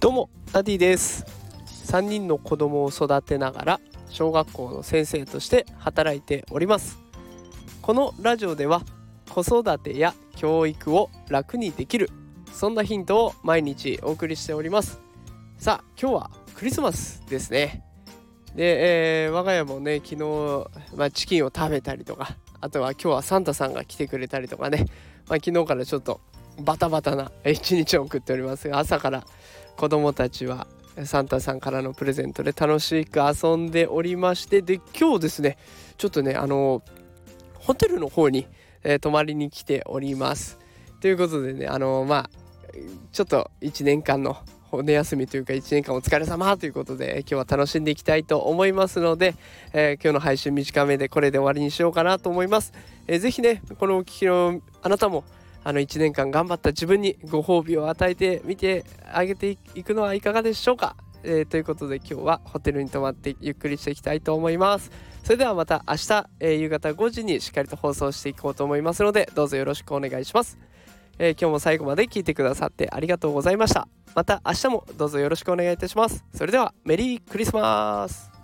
どうもダディです。3人の子供を育てながら小学校の先生として働いております。このラジオでは子育てや教育を楽にできるそんなヒントを毎日お送りしております。さあ今日はクリスマスですね。で、えー、我が家もね昨日、まあ、チキンを食べたりとかあとは今日はサンタさんが来てくれたりとかね、まあ、昨日からちょっとバタバタな一日を送っておりますが朝から子供たちはサンタさんからのプレゼントで楽しく遊んでおりましてで今日ですねちょっとねあのホテルの方に、えー、泊まりに来ております。ということでねあのまあちょっと1年間の骨休みというか1年間お疲れ様ということで今日は楽しんでいきたいと思いますので、えー、今日の配信短めでこれで終わりにしようかなと思います、えー、ぜひねこのお聞きのあなたもあの1年間頑張った自分にご褒美を与えてみてあげていくのはいかがでしょうか、えー、ということで今日はホテルに泊まってゆっくりしていきたいと思います。それではまた明日、えー、夕方5時にしっかりと放送していこうと思いますのでどうぞよろしくお願いします、えー、今日も最後まで聞いてくださってありがとうございました。また明日もどうぞよろしくお願いいたします。それではメリークリスマス。